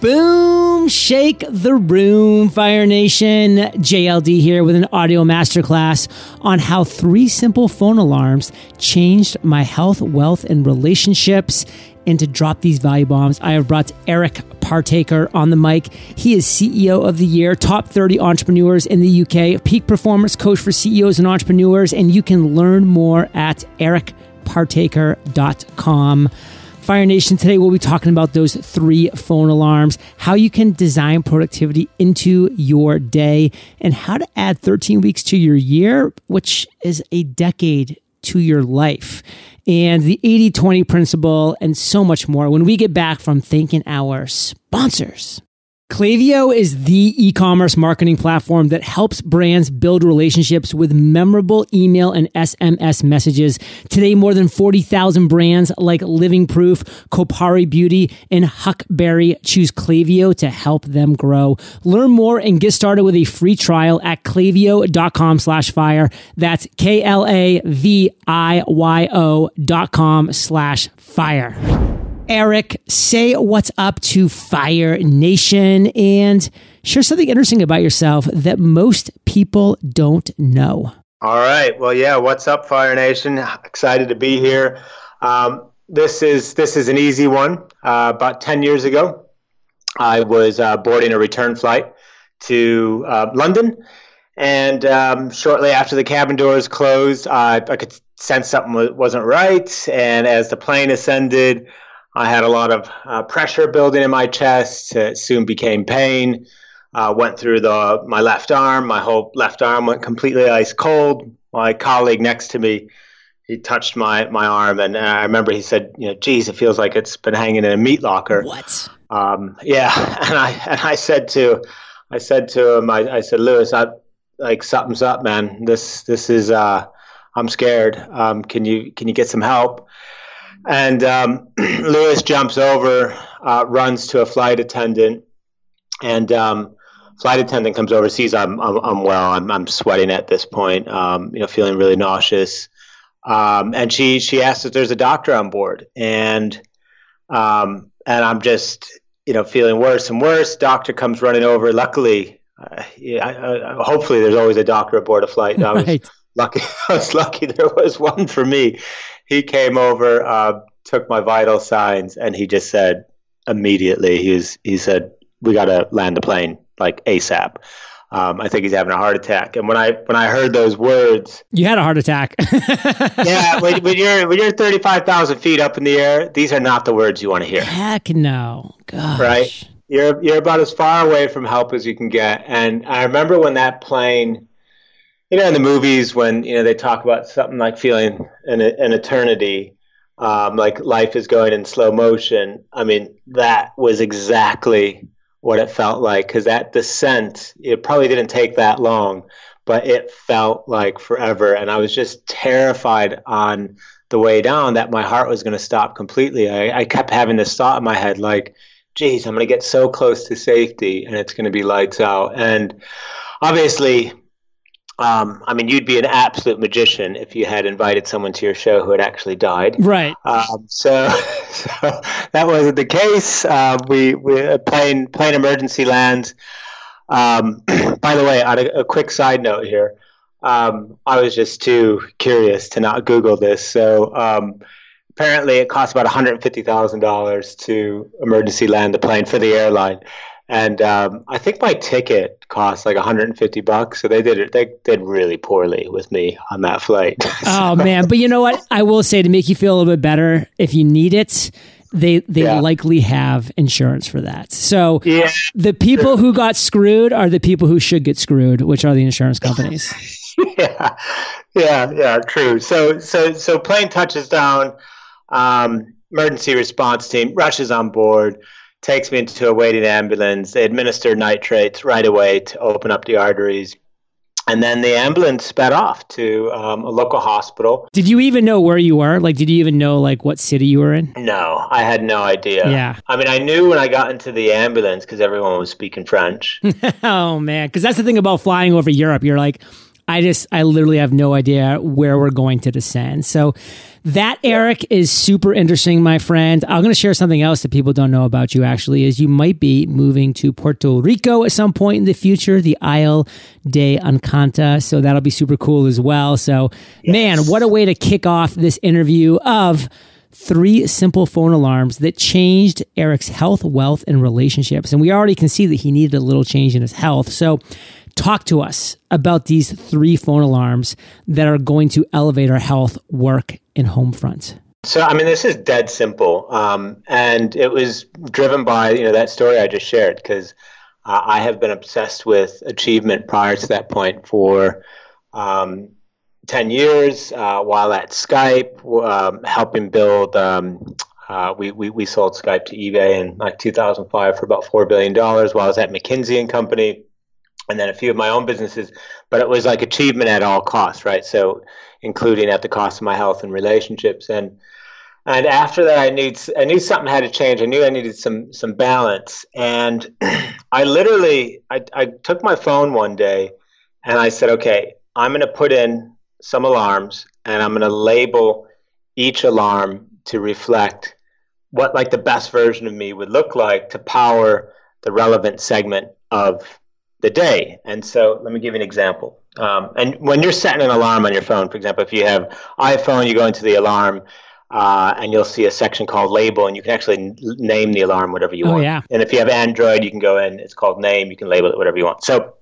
Boom! Shake the room, Fire Nation. JLD here with an audio masterclass on how three simple phone alarms changed my health, wealth, and relationships. And to drop these value bombs, I have brought Eric Partaker on the mic. He is CEO of the Year, top 30 entrepreneurs in the UK, peak performance coach for CEOs and entrepreneurs. And you can learn more at ericpartaker.com. Fire Nation, today we'll be talking about those three phone alarms, how you can design productivity into your day, and how to add 13 weeks to your year, which is a decade to your life, and the 80 20 principle, and so much more when we get back from thanking our sponsors. Klaviyo is the e-commerce marketing platform that helps brands build relationships with memorable email and SMS messages. Today, more than 40,000 brands like Living Proof, Kopari Beauty, and Huckberry choose Klaviyo to help them grow. Learn more and get started with a free trial at klaviyo.com slash fire. That's K-L-A-V-I-Y-O dot com slash fire. Eric, say what's up to Fire Nation and share something interesting about yourself that most people don't know. All right. Well, yeah. What's up, Fire Nation? Excited to be here. Um, this is this is an easy one. Uh, about ten years ago, I was uh, boarding a return flight to uh, London, and um, shortly after the cabin doors closed, I could sense something wasn't right. And as the plane ascended, I had a lot of uh, pressure building in my chest. It soon became pain. Uh, went through the my left arm. My whole left arm went completely ice cold. My colleague next to me, he touched my my arm, and I remember he said, "You know, geez, it feels like it's been hanging in a meat locker." What? Um, yeah, and I and I said to, I said to him, I, I said, Lewis, I like something's up, man. This this is uh, I'm scared. Um, can you can you get some help? And um, Lewis jumps over, uh, runs to a flight attendant, and um, flight attendant comes over, sees I'm I'm, I'm well, I'm, I'm sweating at this point, um, you know, feeling really nauseous, um, and she she asks if there's a doctor on board, and um, and I'm just you know feeling worse and worse. Doctor comes running over. Luckily, uh, yeah, I, I, hopefully there's always a doctor aboard a flight. I was right. lucky. I was lucky there was one for me he came over, uh, took my vital signs, and he just said immediately, he was, he said, "We got to land the plane like ASAP." Um, I think he's having a heart attack. And when I when I heard those words, you had a heart attack. yeah, when, when, you're when you're thirty five thousand feet up in the air, these are not the words you want to hear. Heck no, gosh. Right? You're you're about as far away from help as you can get. And I remember when that plane you know, in the movies when you know they talk about something like feeling an, an eternity, um, like life is going in slow motion. I mean, that was exactly what it felt like because that descent, it probably didn't take that long, but it felt like forever, and I was just terrified on the way down that my heart was going to stop completely. I, I kept having this thought in my head, like, "Geez, I'm going to get so close to safety, and it's going to be lights out." And obviously, um, I mean, you'd be an absolute magician if you had invited someone to your show who had actually died. Right. Um, so, so, that wasn't the case. Uh, we we a plane plane emergency lands. Um, by the way, on a, a, quick side note here, um, I was just too curious to not Google this. So um, apparently, it costs about one hundred fifty thousand dollars to emergency land the plane for the airline and um, I think my ticket cost like 150 bucks. So they did it. They did really poorly with me on that flight. so. Oh man! But you know what? I will say to make you feel a little bit better, if you need it, they they yeah. likely have insurance for that. So yeah. the people who got screwed are the people who should get screwed, which are the insurance companies. yeah, yeah, yeah. True. So so so plane touches down. Um, emergency response team rushes on board takes me into a waiting ambulance. They administer nitrates right away to open up the arteries. And then the ambulance sped off to um, a local hospital. Did you even know where you were? Like, did you even know like what city you were in? No, I had no idea. Yeah. I mean, I knew when I got into the ambulance because everyone was speaking French. oh man, because that's the thing about flying over Europe. You're like, I just, I literally have no idea where we're going to descend. So that, Eric, is super interesting, my friend. I'm going to share something else that people don't know about you actually is you might be moving to Puerto Rico at some point in the future, the Isle de Encanta. So that'll be super cool as well. So, yes. man, what a way to kick off this interview of three simple phone alarms that changed Eric's health, wealth, and relationships. And we already can see that he needed a little change in his health. So, talk to us about these three phone alarms that are going to elevate our health, work, and home front. So, I mean, this is dead simple, um, and it was driven by you know that story I just shared because uh, I have been obsessed with achievement prior to that point for um, 10 years uh, while at Skype, um, helping build. Um, uh, we, we, we sold Skype to eBay in like 2005 for about $4 billion while I was at McKinsey and Company, and then a few of my own businesses. But it was like achievement at all costs, right? So, including at the cost of my health and relationships. And and after that, I knew I knew something had to change. I knew I needed some some balance. And I literally I, I took my phone one day and I said, okay, I'm going to put in some alarms and I'm going to label each alarm to reflect what like the best version of me would look like to power the relevant segment of the day. And so let me give you an example. Um, and when you're setting an alarm on your phone, for example, if you have iPhone, you go into the alarm uh, and you'll see a section called label and you can actually n- name the alarm whatever you oh, want. Yeah. And if you have Android, you can go in, it's called name, you can label it whatever you want. So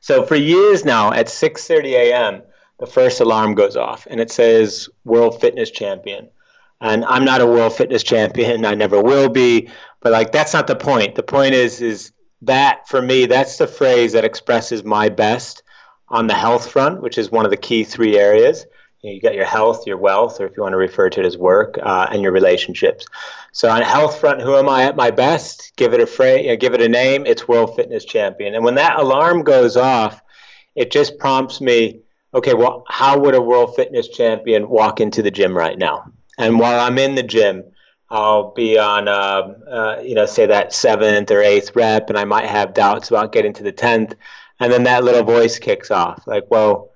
so for years now at 6:30 a.m., the first alarm goes off and it says World Fitness Champion. And I'm not a World Fitness Champion, I never will be, but like that's not the point. The point is is that for me, that's the phrase that expresses my best on the health front, which is one of the key three areas. You, know, you got your health, your wealth, or if you want to refer to it as work, uh, and your relationships. So on health front, who am I at my best? Give it a phrase, you know, give it a name. It's World Fitness Champion. And when that alarm goes off, it just prompts me okay, well, how would a world fitness champion walk into the gym right now? And while I'm in the gym, I'll be on, uh, uh, you know, say that seventh or eighth rep, and I might have doubts about getting to the tenth, and then that little voice kicks off, like, well,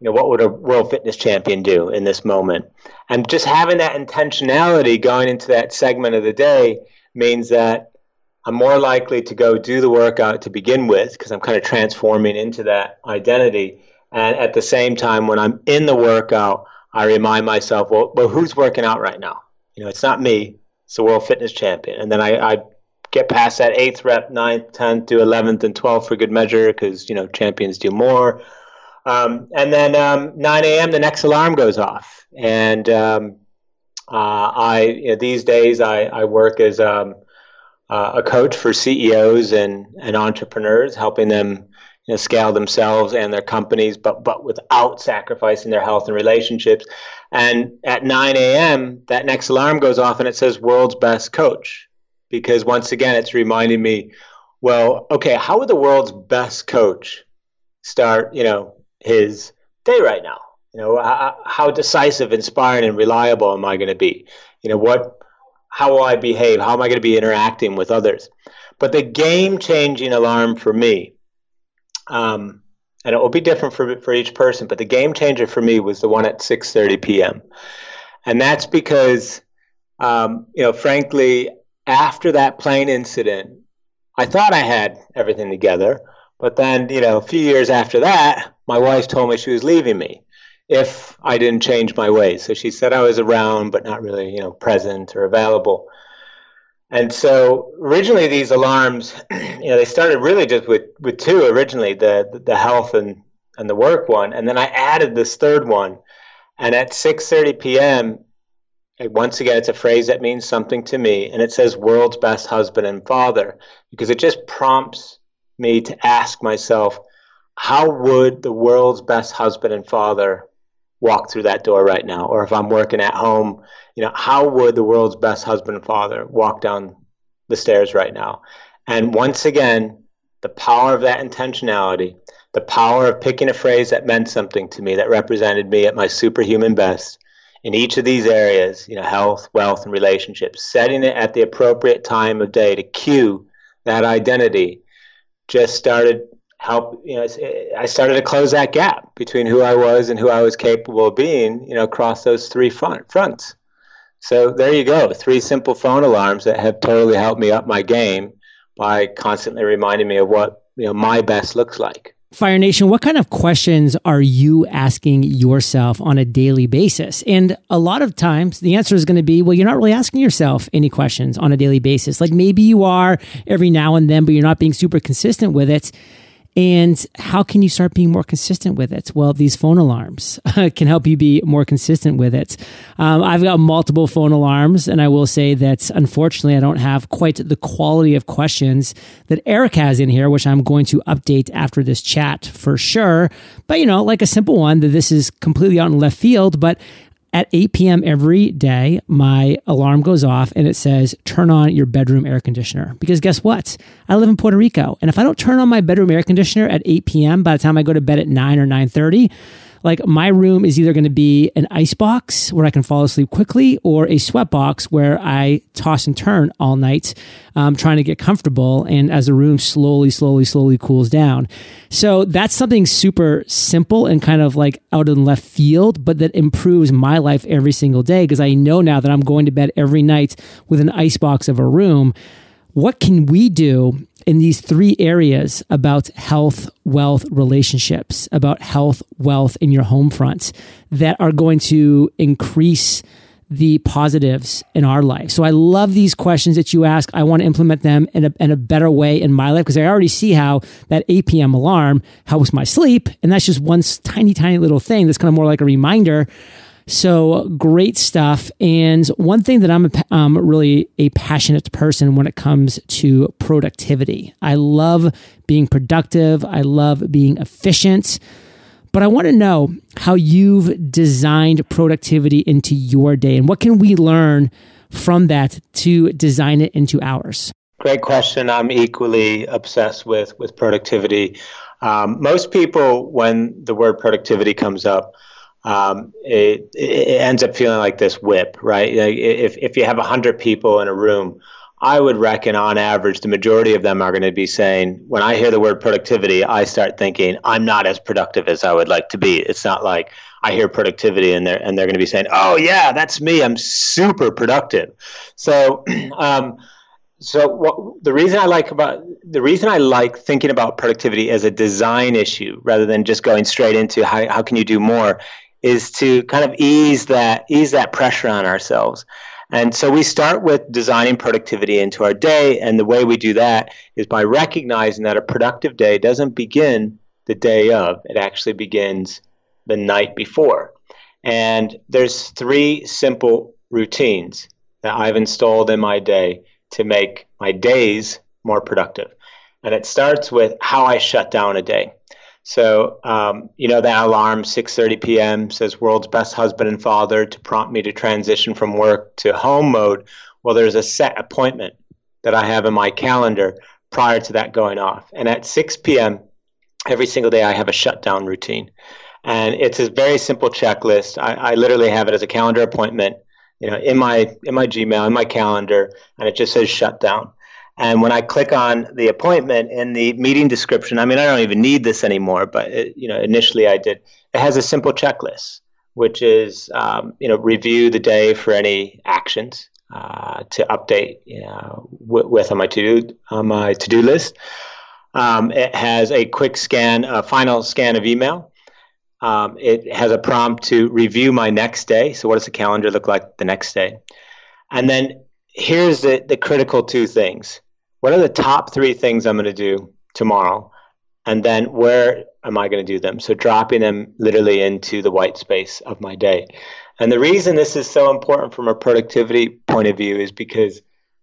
you know, what would a world fitness champion do in this moment? And just having that intentionality going into that segment of the day means that I'm more likely to go do the workout to begin with because I'm kind of transforming into that identity and at the same time, when I'm in the workout, I remind myself, well, well who's working out right now? You know, it's not me, it's the world fitness champion. And then I, I get past that eighth rep, ninth, tenth, do eleventh, and twelfth for good measure because you know champions do more. Um, and then um, 9 a.m. the next alarm goes off, and um, uh, I you know, these days I, I work as um, uh, a coach for CEOs and and entrepreneurs, helping them you know, scale themselves and their companies, but but without sacrificing their health and relationships. And at 9 a.m., that next alarm goes off and it says "World's Best Coach," because once again, it's reminding me, well, okay, how would the world's best coach start, you know, his day right now? You know, how, how decisive, inspiring, and reliable am I going to be? You know, what, how will I behave? How am I going to be interacting with others? But the game-changing alarm for me um, and it will be different for for each person. But the game changer for me was the one at 6:30 p.m. And that's because, um, you know, frankly, after that plane incident, I thought I had everything together. But then, you know, a few years after that, my wife told me she was leaving me if I didn't change my ways. So she said I was around, but not really, you know, present or available. And so originally these alarms, you know, they started really just with, with two originally, the, the health and, and the work one. And then I added this third one. And at 6.30 p.m., once again, it's a phrase that means something to me. And it says world's best husband and father, because it just prompts me to ask myself, how would the world's best husband and father walk through that door right now? Or if I'm working at home, you know, how would the world's best husband and father walk down the stairs right now? And once again, the power of that intentionality, the power of picking a phrase that meant something to me, that represented me at my superhuman best in each of these areas, you know, health, wealth, and relationships, setting it at the appropriate time of day to cue that identity just started help you know i started to close that gap between who i was and who i was capable of being you know across those three front, fronts so there you go three simple phone alarms that have totally helped me up my game by constantly reminding me of what you know my best looks like Fire Nation, what kind of questions are you asking yourself on a daily basis? And a lot of times the answer is going to be, well, you're not really asking yourself any questions on a daily basis. Like maybe you are every now and then, but you're not being super consistent with it. And how can you start being more consistent with it? Well, these phone alarms can help you be more consistent with it. Um, I've got multiple phone alarms, and I will say that unfortunately, I don't have quite the quality of questions that Eric has in here, which I'm going to update after this chat for sure. But, you know, like a simple one that this is completely out in left field, but at 8 p.m. every day, my alarm goes off and it says, turn on your bedroom air conditioner. Because guess what? I live in Puerto Rico. And if I don't turn on my bedroom air conditioner at 8 p.m., by the time I go to bed at 9 or 9.30, like my room is either going to be an ice box where I can fall asleep quickly or a sweat box where I toss and turn all night, um, trying to get comfortable. And as the room slowly, slowly, slowly cools down. So that's something super simple and kind of like out in left field, but that improves my life every single day because I know now that I'm going to bed every night with an ice box of a room. What can we do in these three areas about health, wealth, relationships, about health, wealth in your home front that are going to increase the positives in our life. So I love these questions that you ask. I want to implement them in a, in a better way in my life because I already see how that 8 p.m. alarm helps my sleep. And that's just one tiny, tiny little thing that's kind of more like a reminder so great stuff. And one thing that I'm a, um, really a passionate person when it comes to productivity. I love being productive. I love being efficient. But I want to know how you've designed productivity into your day and what can we learn from that to design it into ours? Great question. I'm equally obsessed with with productivity. Um, most people, when the word productivity comes up, um, it, it, ends up feeling like this whip, right? Like if, if you have 100 people in a room, I would reckon on average, the majority of them are going to be saying, when I hear the word productivity, I start thinking, I'm not as productive as I would like to be. It's not like I hear productivity and they're, and they're going to be saying, oh, yeah, that's me. I'm super productive. So, um, so what, the reason I like about the reason I like thinking about productivity as a design issue rather than just going straight into how, how can you do more is to kind of ease that ease that pressure on ourselves. And so we start with designing productivity into our day. And the way we do that is by recognizing that a productive day doesn't begin the day of, it actually begins the night before. And there's three simple routines that I've installed in my day to make my days more productive. And it starts with how I shut down a day. So, um, you know, that alarm, 6.30 p.m., says world's best husband and father to prompt me to transition from work to home mode. Well, there's a set appointment that I have in my calendar prior to that going off. And at 6 p.m., every single day, I have a shutdown routine. And it's a very simple checklist. I, I literally have it as a calendar appointment, you know, in my in my Gmail, in my calendar, and it just says shutdown. And when I click on the appointment in the meeting description, I mean, I don't even need this anymore, but it, you know, initially I did. It has a simple checklist, which is um, you know review the day for any actions uh, to update you know, with on my to do on my to do list. Um, it has a quick scan, a final scan of email. Um, it has a prompt to review my next day. So, what does the calendar look like the next day? And then here's the, the critical two things what are the top three things I'm going to do tomorrow? And then where am I going to do them? So dropping them literally into the white space of my day. And the reason this is so important from a productivity point of view is because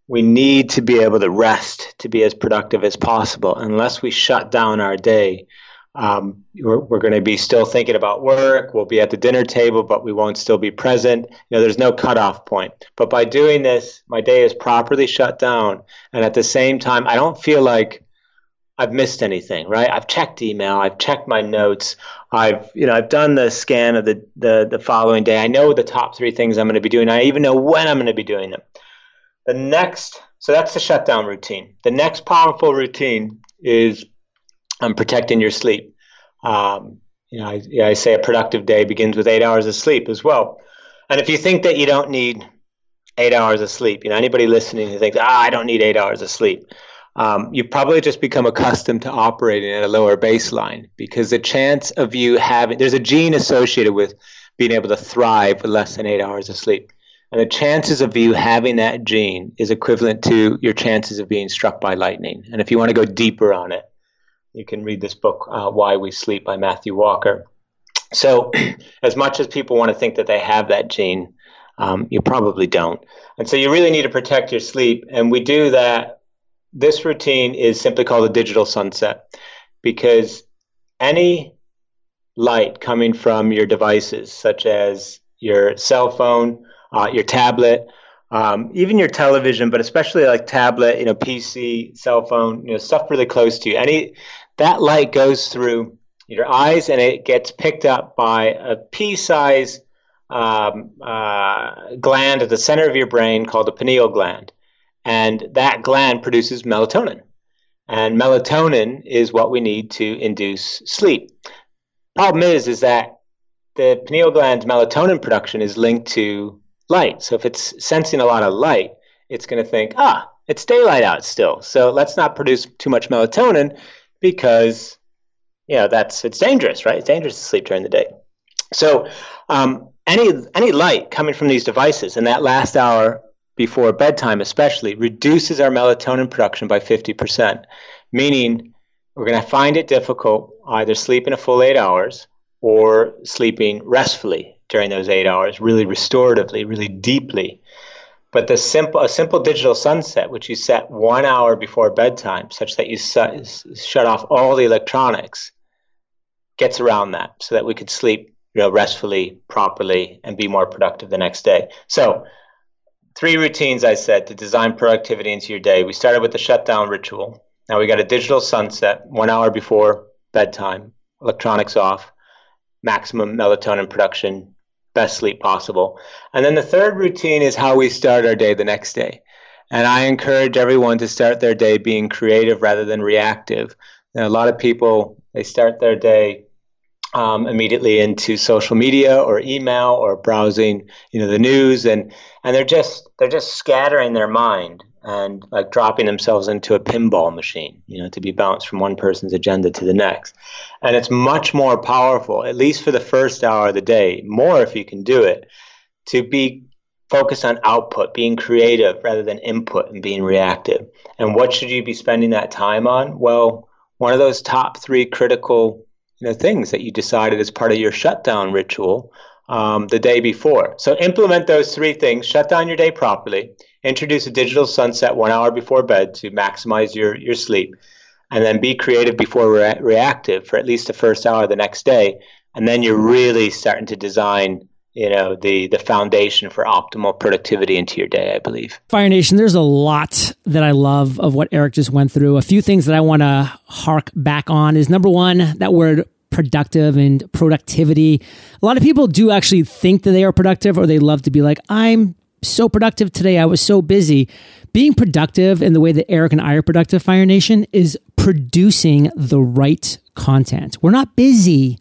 we need to be able to rest to be as productive as possible. Unless we shut down our day, um, we're, we're going to be still thinking about work. We'll be at the dinner table, but we won't still be present. You know, there's no cutoff point. But by doing this, my day is properly shut down, and at the same time, I don't feel like I've missed anything. Right? I've checked email. I've checked my notes. I've you know I've done the scan of the the, the following day. I know the top three things I'm going to be doing. I even know when I'm going to be doing them. The next, so that's the shutdown routine. The next powerful routine is um, protecting your sleep. Um, you know, I, I say a productive day begins with eight hours of sleep as well. And if you think that you don't need eight hours of sleep, you know, anybody listening who thinks, ah, I don't need eight hours of sleep, um, you've probably just become accustomed to operating at a lower baseline because the chance of you having, there's a gene associated with being able to thrive with less than eight hours of sleep. And the chances of you having that gene is equivalent to your chances of being struck by lightning. And if you want to go deeper on it, you can read this book, uh, Why We Sleep by Matthew Walker. So, as much as people want to think that they have that gene, um, you probably don't. And so, you really need to protect your sleep. And we do that. This routine is simply called a digital sunset because any light coming from your devices, such as your cell phone, uh, your tablet, um, even your television, but especially like tablet, you know, PC, cell phone, you know, stuff really close to you. Any that light goes through your eyes and it gets picked up by a pea-sized um, uh, gland at the center of your brain called the pineal gland, and that gland produces melatonin. And melatonin is what we need to induce sleep. Problem is, is that the pineal gland's melatonin production is linked to light. So if it's sensing a lot of light, it's going to think, ah, it's daylight out still. So let's not produce too much melatonin because, you know, that's it's dangerous, right? It's dangerous to sleep during the day. So um, any any light coming from these devices in that last hour before bedtime, especially, reduces our melatonin production by 50%, meaning we're going to find it difficult either sleeping a full eight hours or sleeping restfully during those eight hours, really restoratively, really deeply. But the simple, a simple digital sunset, which you set one hour before bedtime, such that you shut off all the electronics, gets around that, so that we could sleep, you know, restfully, properly, and be more productive the next day. So, three routines I said to design productivity into your day. We started with the shutdown ritual. Now we got a digital sunset one hour before bedtime, electronics off, maximum melatonin production, best sleep possible. And then the third routine is how we start our day the next day. And I encourage everyone to start their day being creative rather than reactive. a lot of people, they start their day um, immediately into social media or email or browsing, you know, the news, and and they're just they're just scattering their mind and like dropping themselves into a pinball machine, you know, to be bounced from one person's agenda to the next. And it's much more powerful, at least for the first hour of the day, more if you can do it, to be focused on output, being creative rather than input and being reactive. And what should you be spending that time on? Well, one of those top three critical you know, things that you decided as part of your shutdown ritual um, the day before. So implement those three things, shut down your day properly, introduce a digital sunset one hour before bed to maximize your, your sleep, and then be creative before re- reactive for at least the first hour the next day. And then you're really starting to design you know the the foundation for optimal productivity into your day i believe. Fire nation there's a lot that i love of what eric just went through. A few things that i want to hark back on is number one that word productive and productivity. A lot of people do actually think that they are productive or they love to be like i'm so productive today. I was so busy. Being productive in the way that Eric and I are productive, Fire Nation, is producing the right content. We're not busy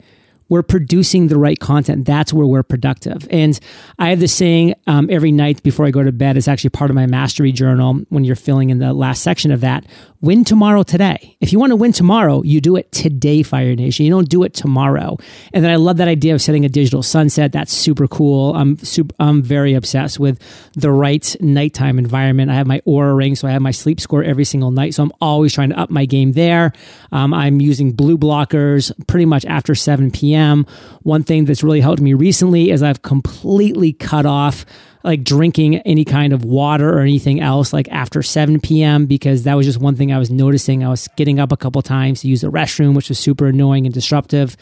we're producing the right content. That's where we're productive. And I have this saying um, every night before I go to bed. It's actually part of my mastery journal when you're filling in the last section of that. Win tomorrow today. If you want to win tomorrow, you do it today, Fire Nation. You don't do it tomorrow. And then I love that idea of setting a digital sunset. That's super cool. I'm super, I'm very obsessed with the right nighttime environment. I have my Oura ring, so I have my sleep score every single night. So I'm always trying to up my game there. Um, I'm using blue blockers pretty much after 7 p.m am. One thing that's really helped me recently is I've completely cut off like drinking any kind of water or anything else like after 7 p.m. because that was just one thing I was noticing. I was getting up a couple times to use the restroom, which was super annoying and disruptive.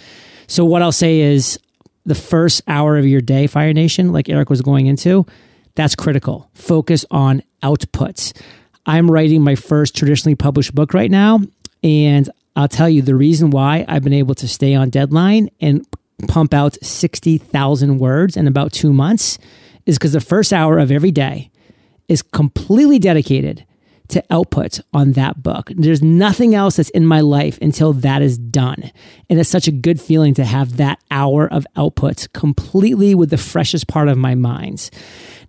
So, what I'll say is the first hour of your day, Fire Nation, like Eric was going into, that's critical. Focus on outputs. I'm writing my first traditionally published book right now, and I'll tell you the reason why I've been able to stay on deadline and pump out 60,000 words in about two months is because the first hour of every day is completely dedicated to output on that book. There's nothing else that's in my life until that is done. And it's such a good feeling to have that hour of output completely with the freshest part of my mind.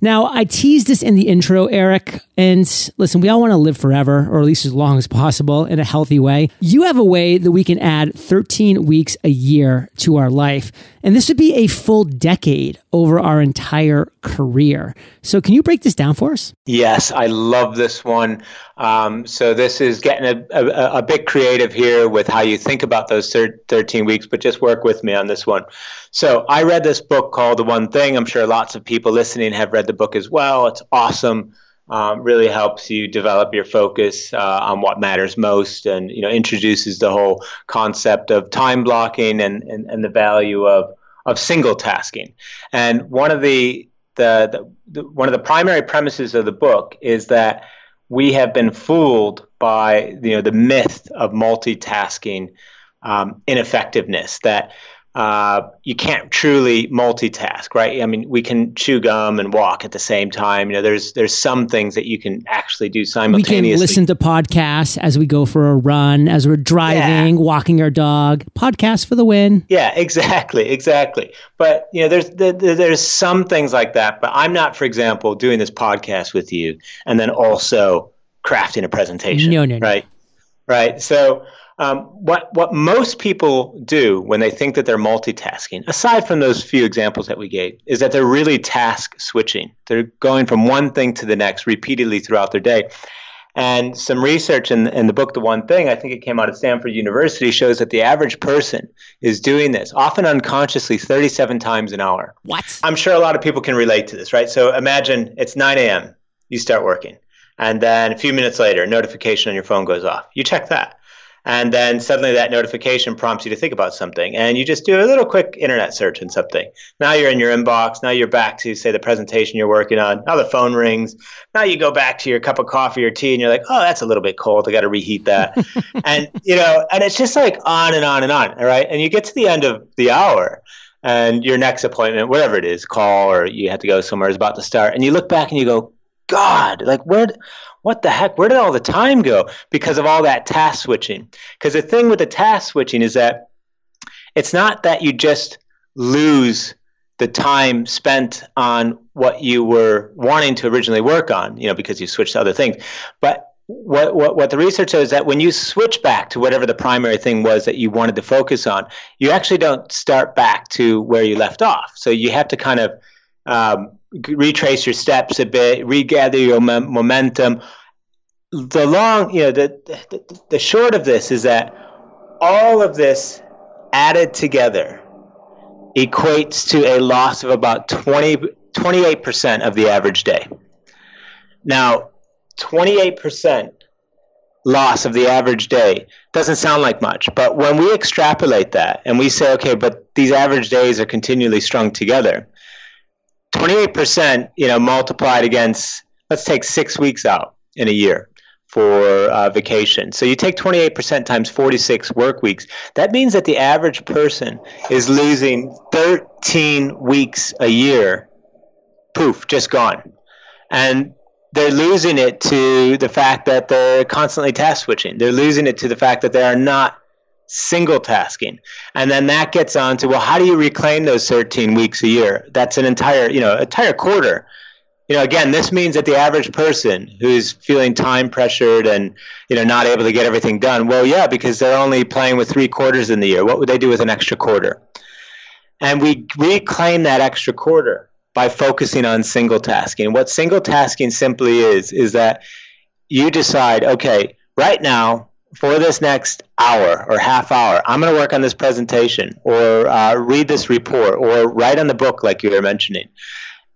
Now, I teased this in the intro, Eric, and listen, we all want to live forever, or at least as long as possible in a healthy way. You have a way that we can add 13 weeks a year to our life, and this would be a full decade over our entire career. So, can you break this down for us? Yes, I love this one. Um, so, this is getting a, a, a, bit creative here with how you think about those 13 weeks, but just work with me on this one. So, I read this book called The One Thing. I'm sure lots of people listening have read the book as well. It's awesome. Um, really helps you develop your focus uh, on what matters most and you know introduces the whole concept of time blocking and, and, and the value of of single tasking and one of the the, the, the one of the primary premises of the book is that we have been fooled by you know the myth of multitasking um, ineffectiveness that uh, you can't truly multitask, right? I mean, we can chew gum and walk at the same time. You know, there's there's some things that you can actually do simultaneously. We can listen to podcasts as we go for a run, as we're driving, yeah. walking our dog. Podcast for the win. Yeah, exactly, exactly. But you know, there's there's some things like that. But I'm not, for example, doing this podcast with you and then also crafting a presentation. No, no, no. Right, right. So um, what what most people do when they think that they're multitasking, aside from those few examples that we gave, is that they're really task switching. They're going from one thing to the next repeatedly throughout their day. And some research in, in the book, The One Thing, I think it came out of Stanford University, shows that the average person is doing this, often unconsciously, 37 times an hour. What? I'm sure a lot of people can relate to this, right? So imagine it's 9 a.m., you start working. And then a few minutes later, a notification on your phone goes off. You check that and then suddenly that notification prompts you to think about something. And you just do a little quick internet search on something. Now you're in your inbox. Now you're back to say the presentation you're working on. Now the phone rings. Now you go back to your cup of coffee or tea and you're like oh that's a little bit cold. I got to reheat that. And you know and it's just like on and on and on all right? And you get to the end of the hour and your next appointment whatever it is call or you have to go somewhere is about to start. And you look back and you go god like where what the heck? Where did all the time go? Because of all that task switching. Because the thing with the task switching is that it's not that you just lose the time spent on what you were wanting to originally work on, you know, because you switched to other things. But what, what, what the research shows is that when you switch back to whatever the primary thing was that you wanted to focus on, you actually don't start back to where you left off. So you have to kind of um, retrace your steps a bit, regather your momentum. The long, you know, the, the, the short of this is that all of this added together equates to a loss of about 20, 28% of the average day. Now, 28% loss of the average day doesn't sound like much, but when we extrapolate that and we say, okay, but these average days are continually strung together, 28%, you know, multiplied against, let's take six weeks out in a year for uh, vacation. So you take 28% times 46 work weeks. That means that the average person is losing 13 weeks a year. Poof, just gone. And they're losing it to the fact that they're constantly task switching. They're losing it to the fact that they are not single tasking. And then that gets on to, well, how do you reclaim those 13 weeks a year? That's an entire, you know, entire quarter. You know, again, this means that the average person who's feeling time pressured and, you know, not able to get everything done, well, yeah, because they're only playing with three quarters in the year. What would they do with an extra quarter? And we reclaim that extra quarter by focusing on single tasking. What single tasking simply is, is that you decide, okay, right now, for this next hour or half hour, I'm going to work on this presentation or uh, read this report or write on the book, like you were mentioning.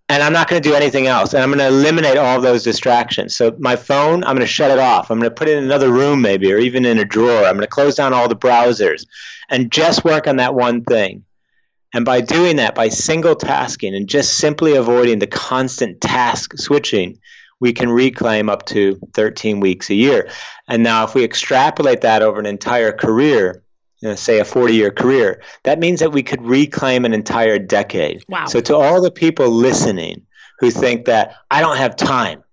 And I'm not going to do anything else. And I'm going to eliminate all those distractions. So, my phone, I'm going to shut it off. I'm going to put it in another room, maybe, or even in a drawer. I'm going to close down all the browsers and just work on that one thing. And by doing that, by single tasking and just simply avoiding the constant task switching, we can reclaim up to 13 weeks a year. And now, if we extrapolate that over an entire career, you know, say a 40 year career, that means that we could reclaim an entire decade. Wow. So, to all the people listening who think that I don't have time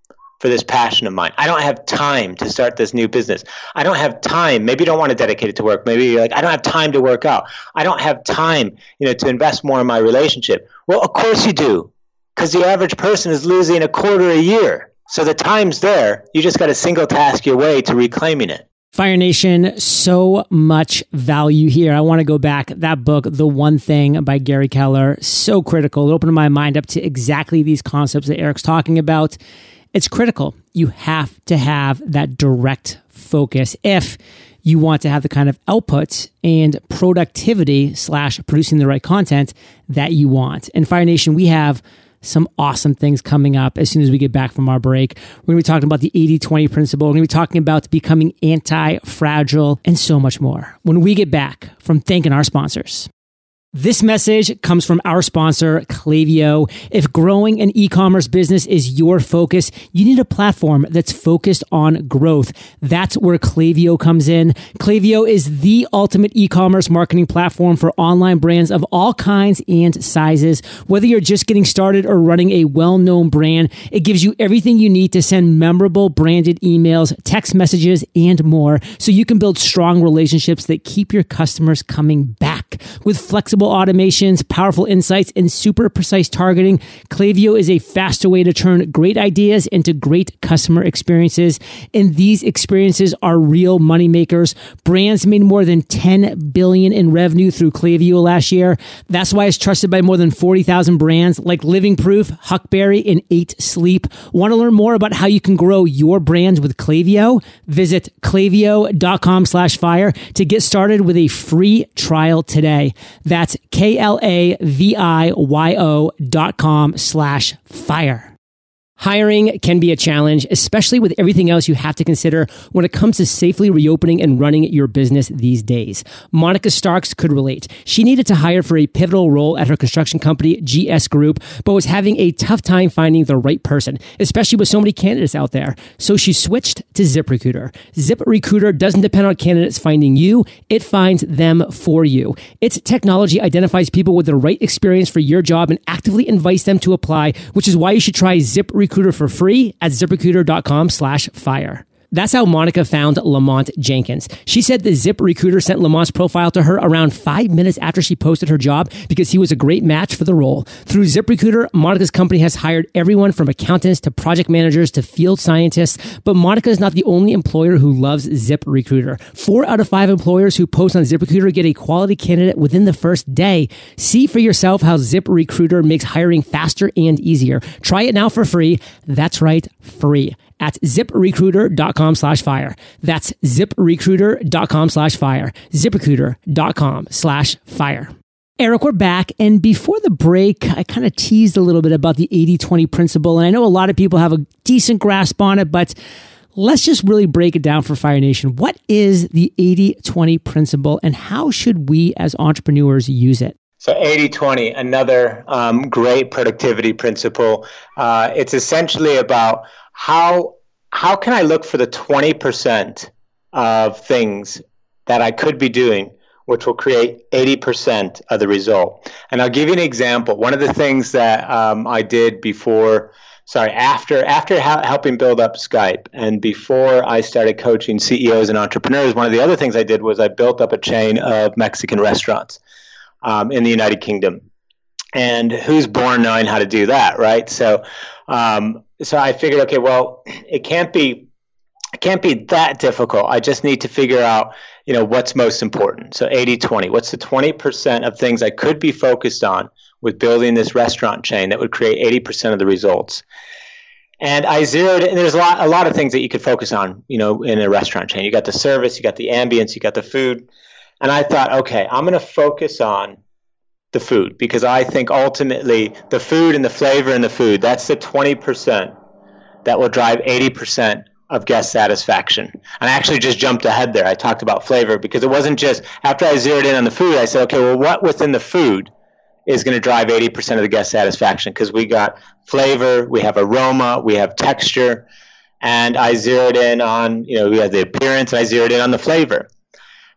for this passion of mine. I don't have time to start this new business. I don't have time. Maybe you don't want to dedicate it to work. Maybe you're like, I don't have time to work out. I don't have time, you know, to invest more in my relationship. Well, of course you do, because the average person is losing a quarter a year. So the time's there. You just got to single task your way to reclaiming it. Fire Nation, so much value here. I want to go back. That book, The One Thing by Gary Keller, so critical. It opened my mind up to exactly these concepts that Eric's talking about it's critical. You have to have that direct focus if you want to have the kind of output and productivity slash producing the right content that you want. In Fire Nation, we have some awesome things coming up as soon as we get back from our break. We're going to be talking about the 80 20 principle. We're going to be talking about becoming anti fragile and so much more when we get back from thanking our sponsors. This message comes from our sponsor, Klaviyo. If growing an e-commerce business is your focus, you need a platform that's focused on growth. That's where Klaviyo comes in. Klaviyo is the ultimate e-commerce marketing platform for online brands of all kinds and sizes. Whether you're just getting started or running a well-known brand, it gives you everything you need to send memorable branded emails, text messages, and more so you can build strong relationships that keep your customers coming back with flexible automations, powerful insights, and super precise targeting, Klaviyo is a faster way to turn great ideas into great customer experiences. And these experiences are real money makers. Brands made more than 10 billion in revenue through Klaviyo last year. That's why it's trusted by more than 40,000 brands like Living Proof, Huckberry, and 8 Sleep. Want to learn more about how you can grow your brand with Klaviyo? Visit klaviyo.com slash fire to get started with a free trial today. That's K L A V I Y O dot com slash fire. Hiring can be a challenge, especially with everything else you have to consider when it comes to safely reopening and running your business these days. Monica Starks could relate. She needed to hire for a pivotal role at her construction company, GS Group, but was having a tough time finding the right person, especially with so many candidates out there. So she switched to ZipRecruiter. ZipRecruiter doesn't depend on candidates finding you, it finds them for you. Its technology identifies people with the right experience for your job and actively invites them to apply, which is why you should try ZipRecruiter ZipRecruiter for free at ziprecruiter.com slash fire. That's how Monica found Lamont Jenkins. She said the ZipRecruiter sent Lamont's profile to her around five minutes after she posted her job because he was a great match for the role. Through ZipRecruiter, Monica's company has hired everyone from accountants to project managers to field scientists, but Monica is not the only employer who loves ZipRecruiter. Four out of five employers who post on ZipRecruiter get a quality candidate within the first day. See for yourself how ZipRecruiter makes hiring faster and easier. Try it now for free. That's right, free at ziprecruiter.com slash fire. That's ziprecruiter.com slash fire. ziprecruiter.com slash fire. Eric, we're back. And before the break, I kind of teased a little bit about the 80 20 principle. And I know a lot of people have a decent grasp on it, but let's just really break it down for Fire Nation. What is the 80 20 principle and how should we as entrepreneurs use it? So 80 20, another um, great productivity principle. Uh, it's essentially about how how can I look for the 20% of things that I could be doing which will create 80% of the result. And I'll give you an example. One of the things that um, I did before, sorry, after after ha- helping build up Skype and before I started coaching CEOs and entrepreneurs, one of the other things I did was I built up a chain of Mexican restaurants um, in the United Kingdom. And who's born knowing how to do that, right? So um, so I figured, okay, well, it can't be it can't be that difficult. I just need to figure out, you know, what's most important. So 80-20. What's the 20% of things I could be focused on with building this restaurant chain that would create 80% of the results? And I zeroed and there's a lot a lot of things that you could focus on, you know, in a restaurant chain. You got the service, you got the ambience, you got the food. And I thought, okay, I'm going to focus on the food because I think ultimately the food and the flavor in the food, that's the 20% that will drive 80% of guest satisfaction. And I actually just jumped ahead there. I talked about flavor because it wasn't just after I zeroed in on the food, I said, okay, well, what within the food is going to drive 80% of the guest satisfaction? Because we got flavor, we have aroma, we have texture. And I zeroed in on, you know, we had the appearance, and I zeroed in on the flavor.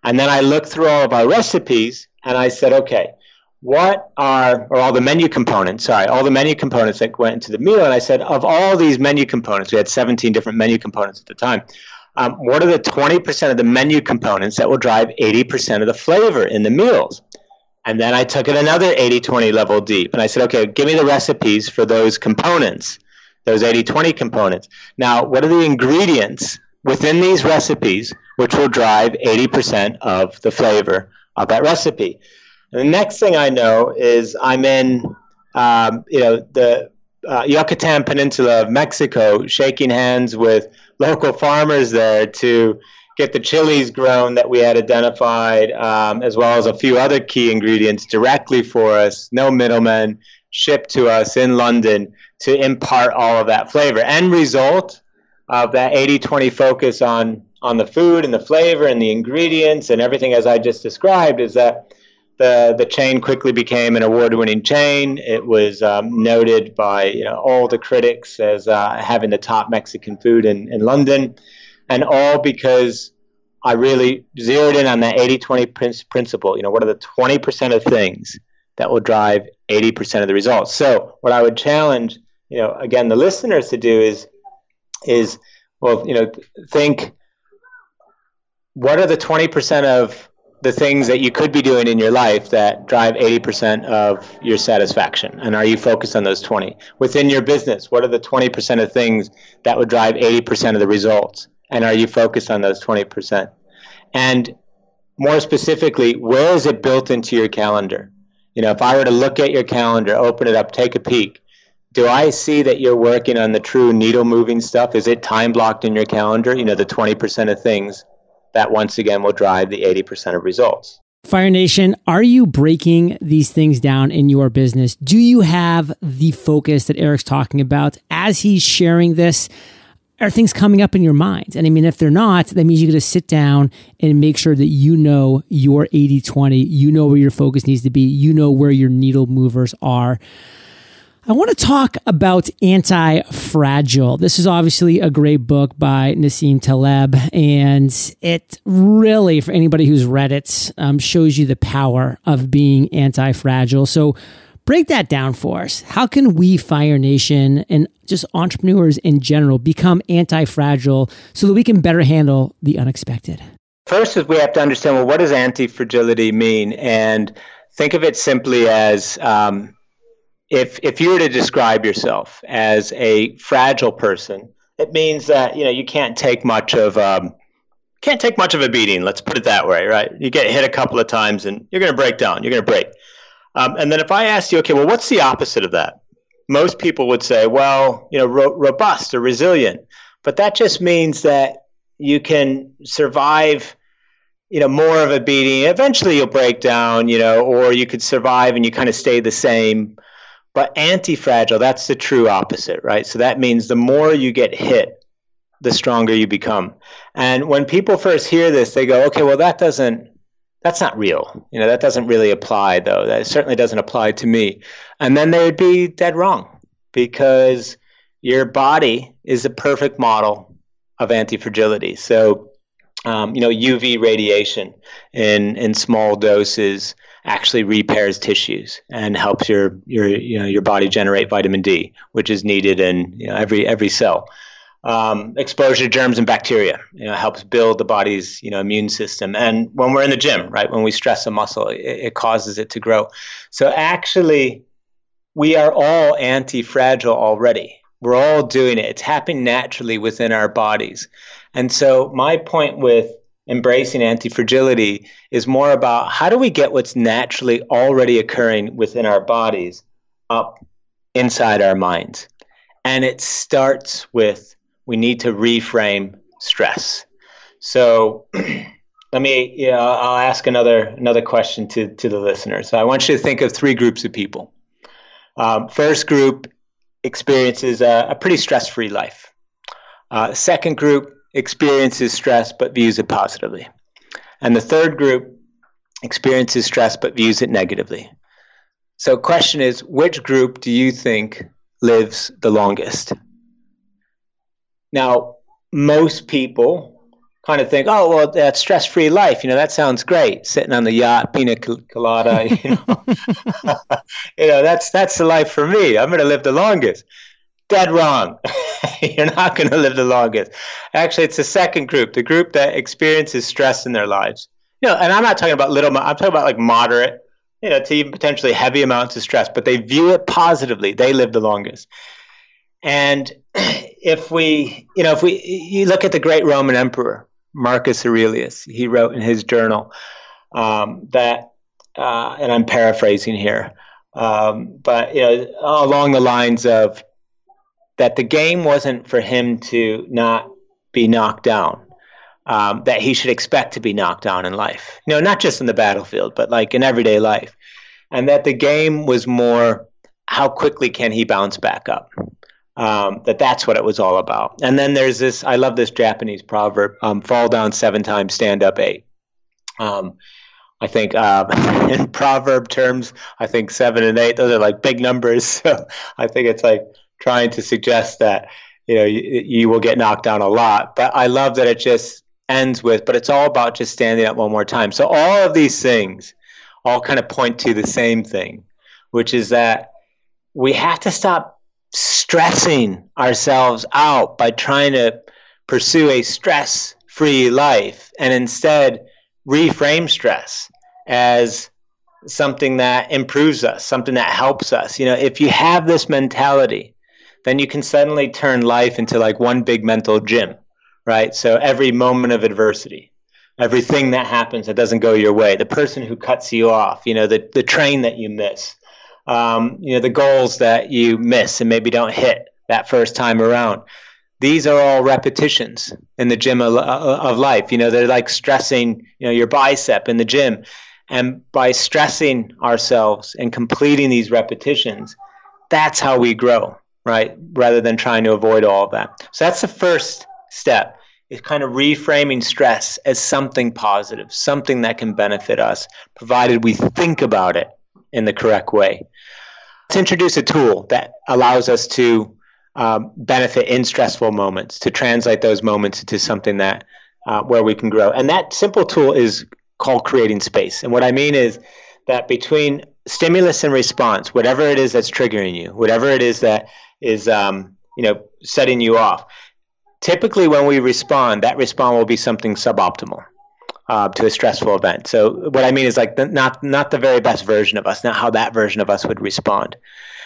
And then I looked through all of our recipes and I said, okay, what are, or all the menu components, sorry, all the menu components that went into the meal. And I said, of all these menu components, we had 17 different menu components at the time. Um, what are the 20% of the menu components that will drive 80% of the flavor in the meals? And then I took it another 80 20 level deep. And I said, okay, give me the recipes for those components, those 80 20 components. Now, what are the ingredients within these recipes which will drive 80% of the flavor of that recipe? And the next thing I know is I'm in, um, you know, the uh, Yucatan Peninsula of Mexico, shaking hands with local farmers there to get the chilies grown that we had identified, um, as well as a few other key ingredients directly for us, no middlemen, shipped to us in London to impart all of that flavor. End result of that 80 20 focus on, on the food and the flavor and the ingredients and everything as I just described is that the the chain quickly became an award-winning chain. It was um, noted by you know, all the critics as uh, having the top Mexican food in, in London, and all because I really zeroed in on that 80-20 principle. You know, what are the 20% of things that will drive 80% of the results? So, what I would challenge, you know, again, the listeners to do is is well, you know, think what are the 20% of the things that you could be doing in your life that drive 80% of your satisfaction? And are you focused on those 20? Within your business, what are the 20% of things that would drive 80% of the results? And are you focused on those 20%? And more specifically, where is it built into your calendar? You know, if I were to look at your calendar, open it up, take a peek, do I see that you're working on the true needle moving stuff? Is it time blocked in your calendar? You know, the 20% of things that once again will drive the 80% of results. Fire Nation, are you breaking these things down in your business? Do you have the focus that Eric's talking about as he's sharing this? Are things coming up in your mind? And I mean, if they're not, that means you got to sit down and make sure that you know your 80 20, you know where your focus needs to be, you know where your needle movers are. I want to talk about Anti Fragile. This is obviously a great book by Nassim Taleb, and it really, for anybody who's read it, um, shows you the power of being anti fragile. So, break that down for us. How can we, Fire Nation, and just entrepreneurs in general, become anti fragile so that we can better handle the unexpected? First, is we have to understand well, what does anti fragility mean? And think of it simply as um, if if you were to describe yourself as a fragile person, it means that you know you can't take much of um, can't take much of a beating. Let's put it that way, right? You get hit a couple of times and you're going to break down. You're going to break. Um, and then if I asked you, okay, well, what's the opposite of that? Most people would say, well, you know, ro- robust or resilient. But that just means that you can survive you know more of a beating eventually you'll break down you know or you could survive and you kind of stay the same but anti-fragile, that's the true opposite, right? So that means the more you get hit, the stronger you become. And when people first hear this, they go, okay, well, that doesn't, that's not real. You know, that doesn't really apply, though. That certainly doesn't apply to me. And then they would be dead wrong because your body is a perfect model of anti-fragility. So, um, you know, UV radiation in, in small doses actually repairs tissues and helps your your you know your body generate vitamin D, which is needed in you know, every every cell. Um, exposure to germs and bacteria, you know, helps build the body's you know immune system. And when we're in the gym, right, when we stress a muscle, it, it causes it to grow. So actually, we are all anti-fragile already. We're all doing it. It's happening naturally within our bodies. And so my point with embracing anti-fragility is more about how do we get what's naturally already occurring within our bodies up inside our minds. And it starts with we need to reframe stress. So let me know, i'll ask another another question to, to the listeners. So i want you to think of three groups of people. Um, first group experiences a, a pretty stress-free life. Uh, second group experiences stress but views it positively. And the third group experiences stress but views it negatively. So, question is which group do you think lives the longest? Now, most people kind of think, oh well, that stress-free life, you know, that sounds great. Sitting on the yacht, pina colada, you know, you know, that's that's the life for me. I'm going to live the longest. Dead wrong. You're not going to live the longest. Actually, it's the second group, the group that experiences stress in their lives. You know, and I'm not talking about little. I'm talking about like moderate, you know, to even potentially heavy amounts of stress, but they view it positively. They live the longest. And if we, you know, if we, you look at the great Roman emperor, Marcus Aurelius, he wrote in his journal um, that, uh, and I'm paraphrasing here, um, but, you know, along the lines of that the game wasn't for him to not be knocked down. Um, that he should expect to be knocked down in life. You know, not just in the battlefield, but like in everyday life. And that the game was more how quickly can he bounce back up? um, that that's what it was all about. And then there's this, I love this Japanese proverb um, fall down seven times, stand up eight. Um, I think uh, in proverb terms, I think seven and eight, those are like big numbers. So I think it's like trying to suggest that, you know, you, you will get knocked down a lot. But I love that it just ends with, but it's all about just standing up one more time. So all of these things all kind of point to the same thing, which is that we have to stop stressing ourselves out by trying to pursue a stress free life and instead reframe stress as something that improves us, something that helps us. You know, if you have this mentality, then you can suddenly turn life into like one big mental gym, right? So every moment of adversity, everything that happens that doesn't go your way, the person who cuts you off, you know, the, the train that you miss, um, you know, the goals that you miss and maybe don't hit that first time around. These are all repetitions in the gym of, of life. You know, they're like stressing, you know, your bicep in the gym. And by stressing ourselves and completing these repetitions, that's how we grow, right? Rather than trying to avoid all of that. So that's the first step is kind of reframing stress as something positive, something that can benefit us, provided we think about it in the correct way. Let's introduce a tool that allows us to um, benefit in stressful moments, to translate those moments into something that uh, where we can grow. And that simple tool is called creating space. And what I mean is that between stimulus and response, whatever it is that's triggering you, whatever it is that is um, you know setting you off, typically when we respond, that response will be something suboptimal uh, to a stressful event. So what I mean is like the, not not the very best version of us, not how that version of us would respond.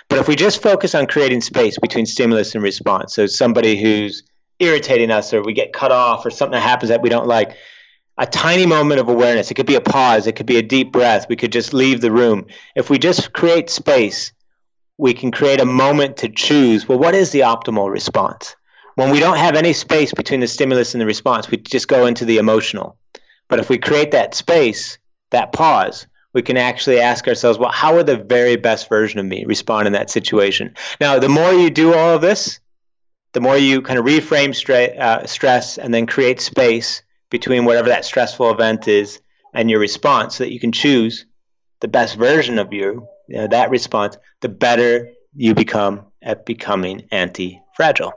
But if we just focus on creating space between stimulus and response, so somebody who's irritating us, or we get cut off, or something happens that we don't like, a tiny moment of awareness. It could be a pause. It could be a deep breath. We could just leave the room. If we just create space, we can create a moment to choose. Well, what is the optimal response? When we don't have any space between the stimulus and the response, we just go into the emotional. But if we create that space, that pause, we can actually ask ourselves, well, how would the very best version of me respond in that situation? Now, the more you do all of this, the more you kind of reframe uh, stress and then create space between whatever that stressful event is and your response so that you can choose the best version of you, you know, that response, the better you become at becoming anti fragile.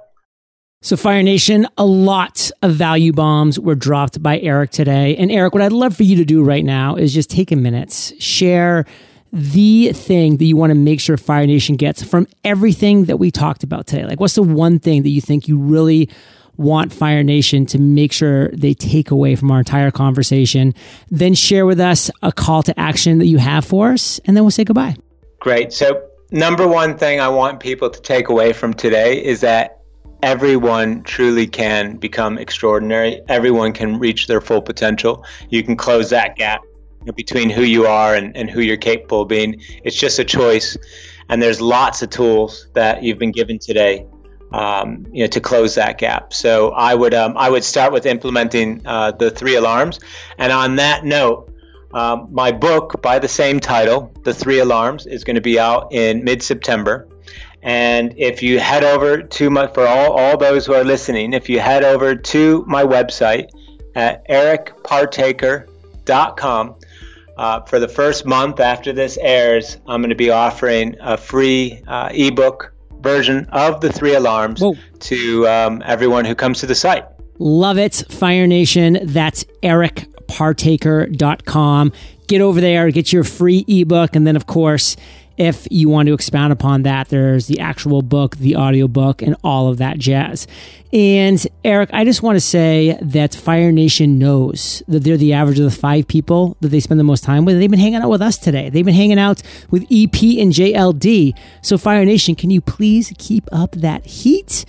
So, Fire Nation, a lot of value bombs were dropped by Eric today. And, Eric, what I'd love for you to do right now is just take a minute, share the thing that you want to make sure Fire Nation gets from everything that we talked about today. Like, what's the one thing that you think you really want Fire Nation to make sure they take away from our entire conversation? Then share with us a call to action that you have for us, and then we'll say goodbye. Great. So, number one thing I want people to take away from today is that everyone truly can become extraordinary. Everyone can reach their full potential. You can close that gap between who you are and, and who you're capable of being. It's just a choice. And there's lots of tools that you've been given today, um, you know, to close that gap. So I would um, I would start with implementing uh, the three alarms. And on that note, um, my book by the same title, The Three Alarms, is going to be out in mid September. And if you head over to my, for all, all those who are listening, if you head over to my website at ericpartaker.com, uh, for the first month after this airs, I'm going to be offering a free uh, ebook version of the three alarms Whoa. to um, everyone who comes to the site. Love it. Fire Nation. That's ericpartaker.com. Get over there, get your free ebook. And then, of course, if you want to expound upon that, there's the actual book, the audio book, and all of that jazz. And Eric, I just want to say that Fire Nation knows that they're the average of the five people that they spend the most time with. They've been hanging out with us today. They've been hanging out with EP and JLD. So, Fire Nation, can you please keep up that heat?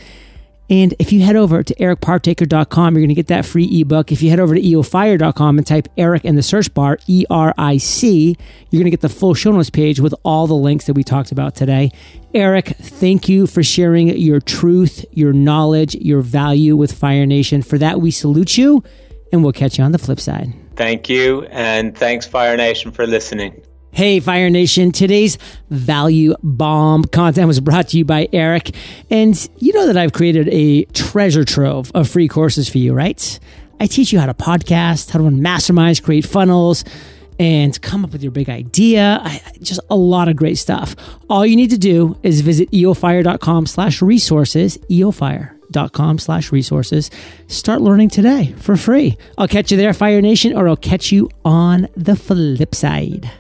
And if you head over to ericpartaker.com, you're going to get that free ebook. If you head over to eofire.com and type Eric in the search bar, E R I C, you're going to get the full show notes page with all the links that we talked about today. Eric, thank you for sharing your truth, your knowledge, your value with Fire Nation. For that, we salute you, and we'll catch you on the flip side. Thank you. And thanks, Fire Nation, for listening. Hey, Fire Nation. Today's value bomb content was brought to you by Eric. And you know that I've created a treasure trove of free courses for you, right? I teach you how to podcast, how to run masterminds, create funnels, and come up with your big idea. I, just a lot of great stuff. All you need to do is visit eofire.com slash resources, eofire.com slash resources. Start learning today for free. I'll catch you there, Fire Nation, or I'll catch you on the flip side.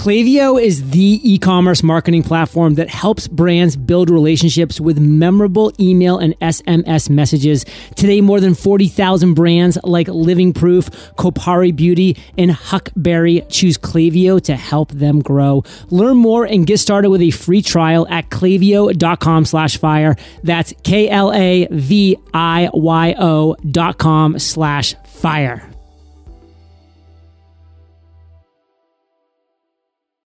Klaviyo is the e commerce marketing platform that helps brands build relationships with memorable email and SMS messages. Today, more than 40,000 brands like Living Proof, Kopari Beauty, and Huckberry choose Klaviyo to help them grow. Learn more and get started with a free trial at klaviyo.com slash fire. That's K L A V I Y O dot com slash fire.